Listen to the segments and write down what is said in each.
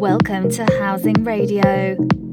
Welcome to Housing Radio.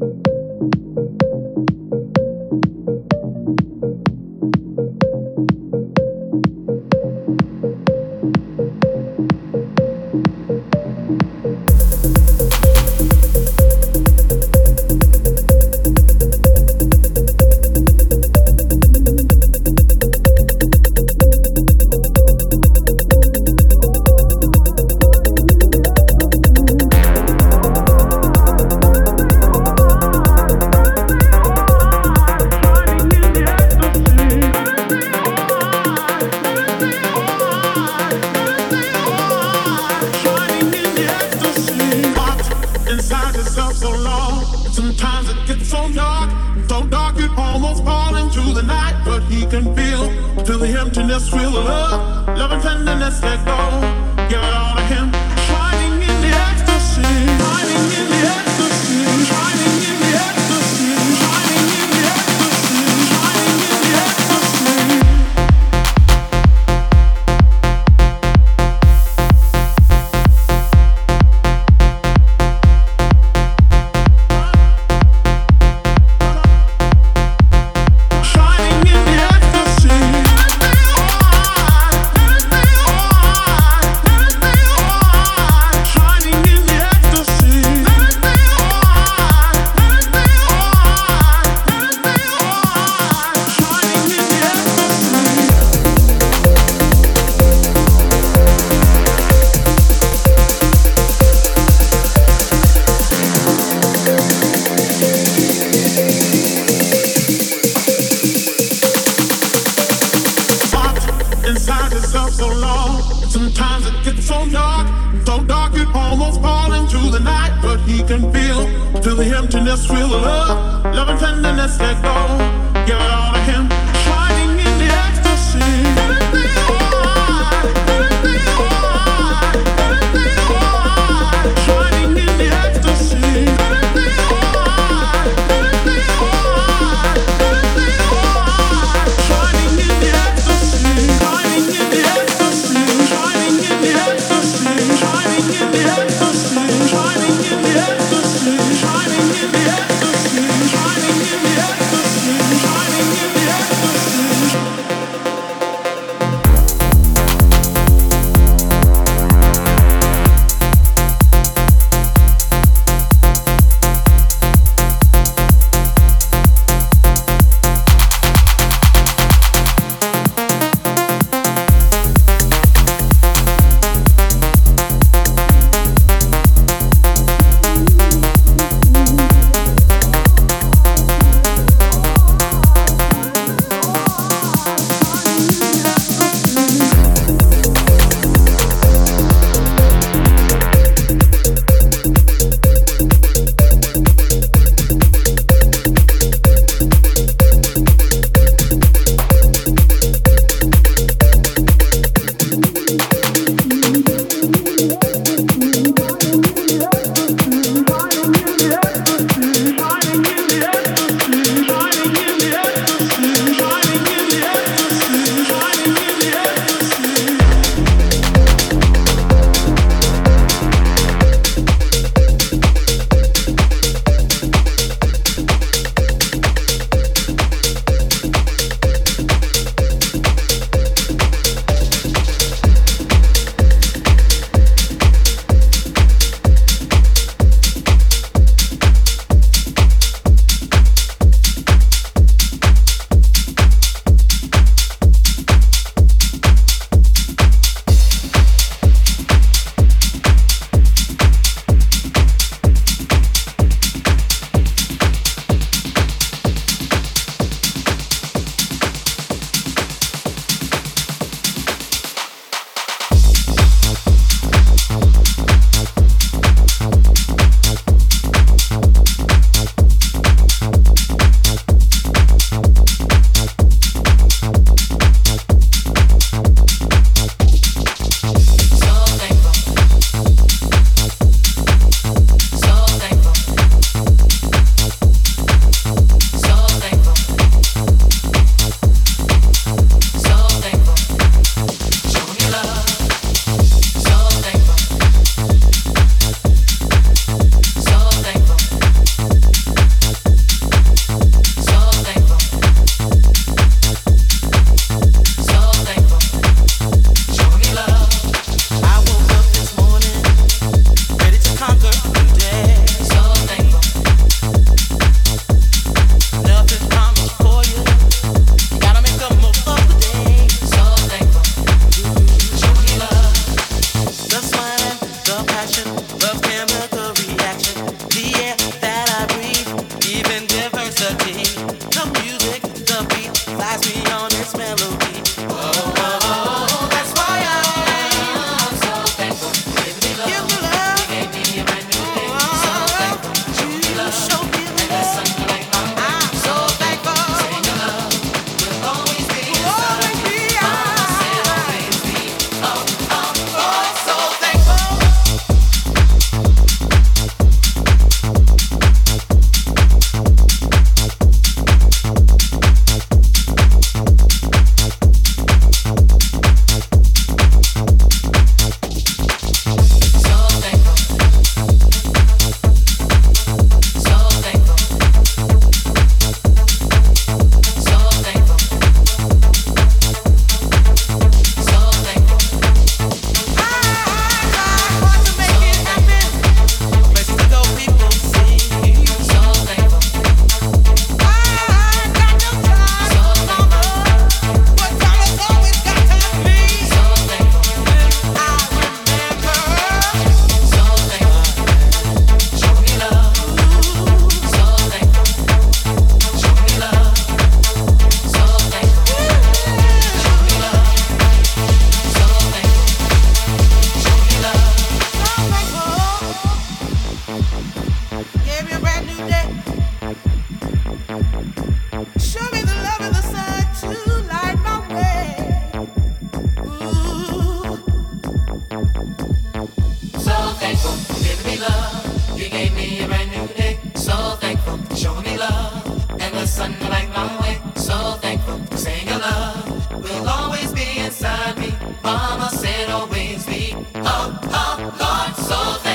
all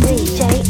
DJ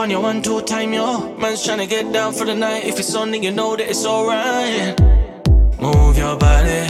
on your one, two time, yo. Man's tryna get down for the night. If it's on, then you know that it's alright. Move your body.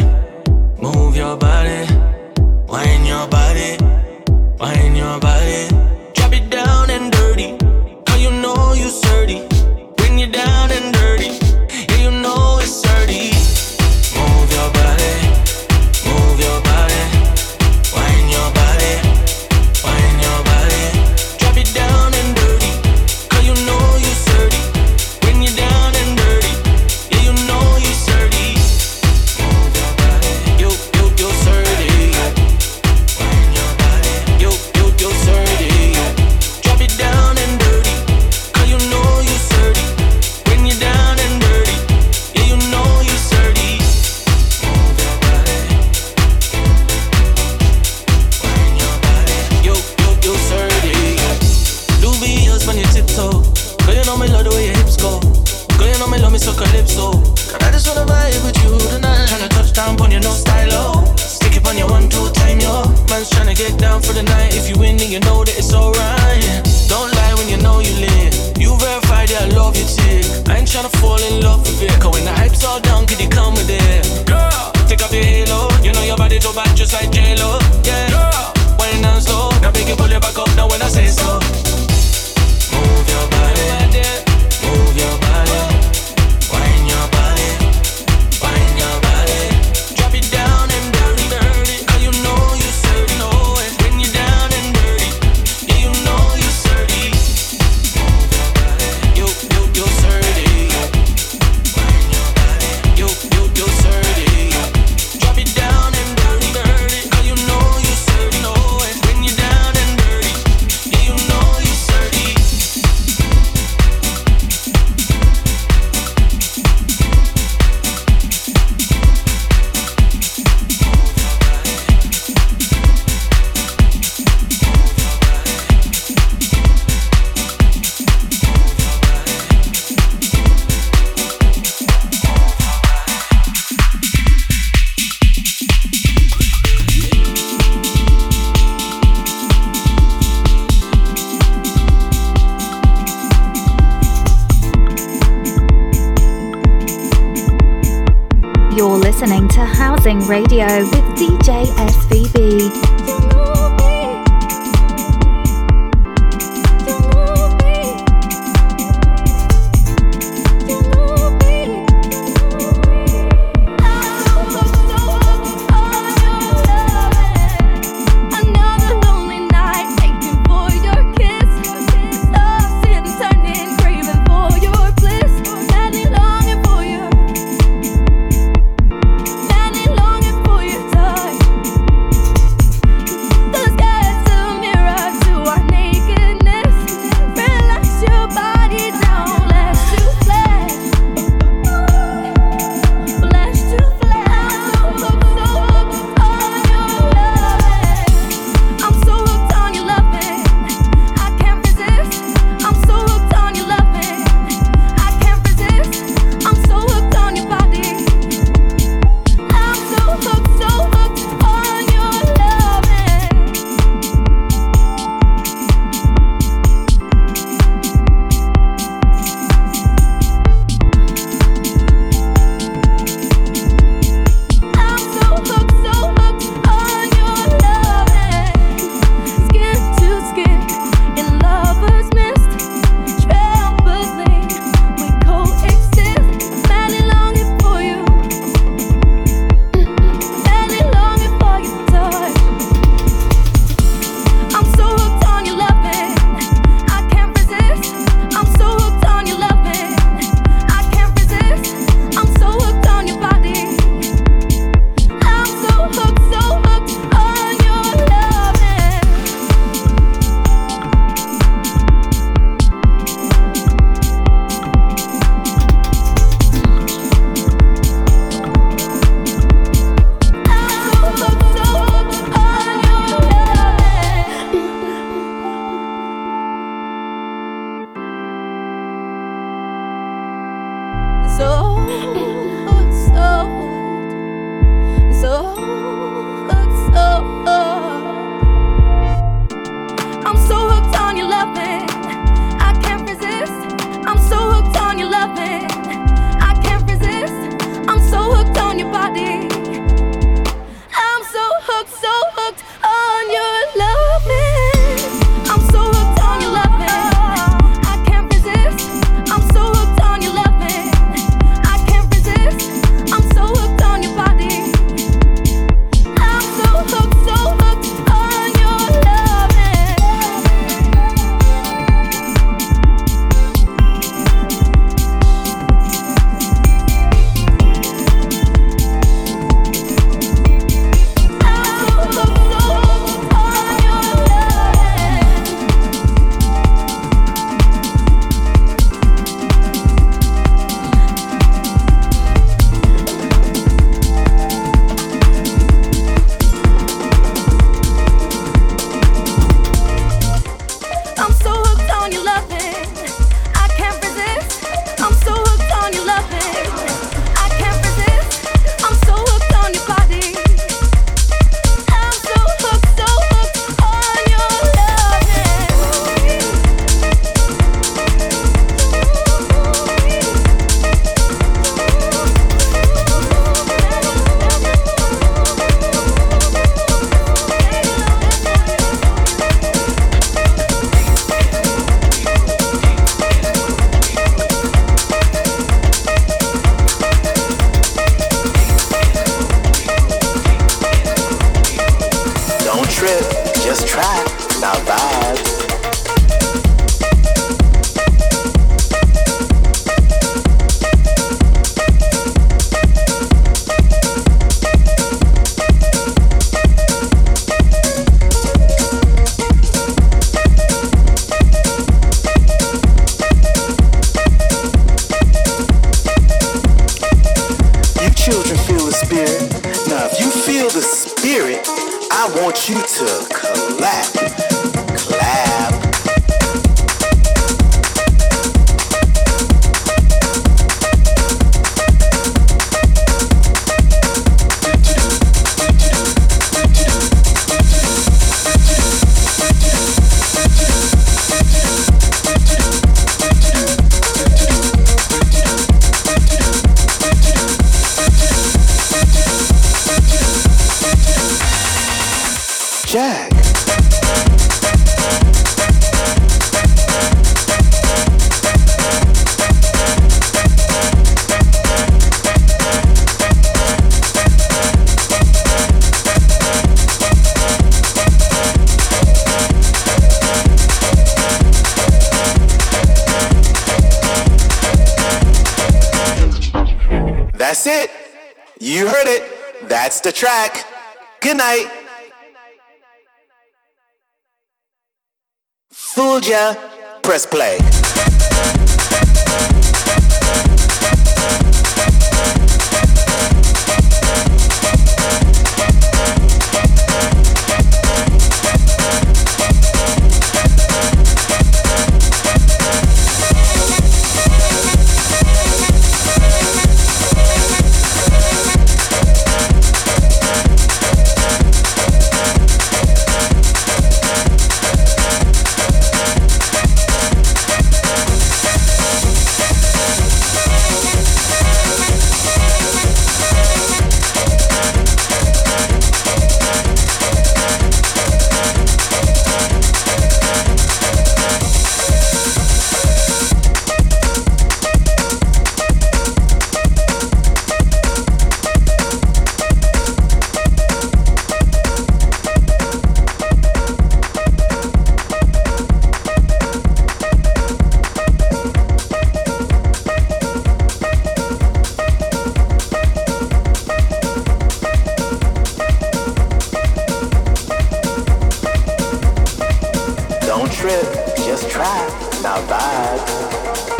Don't trip, just try, not vibe.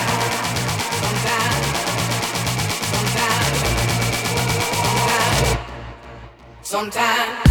Sometimes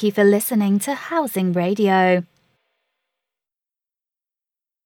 Thank you for listening to Housing Radio.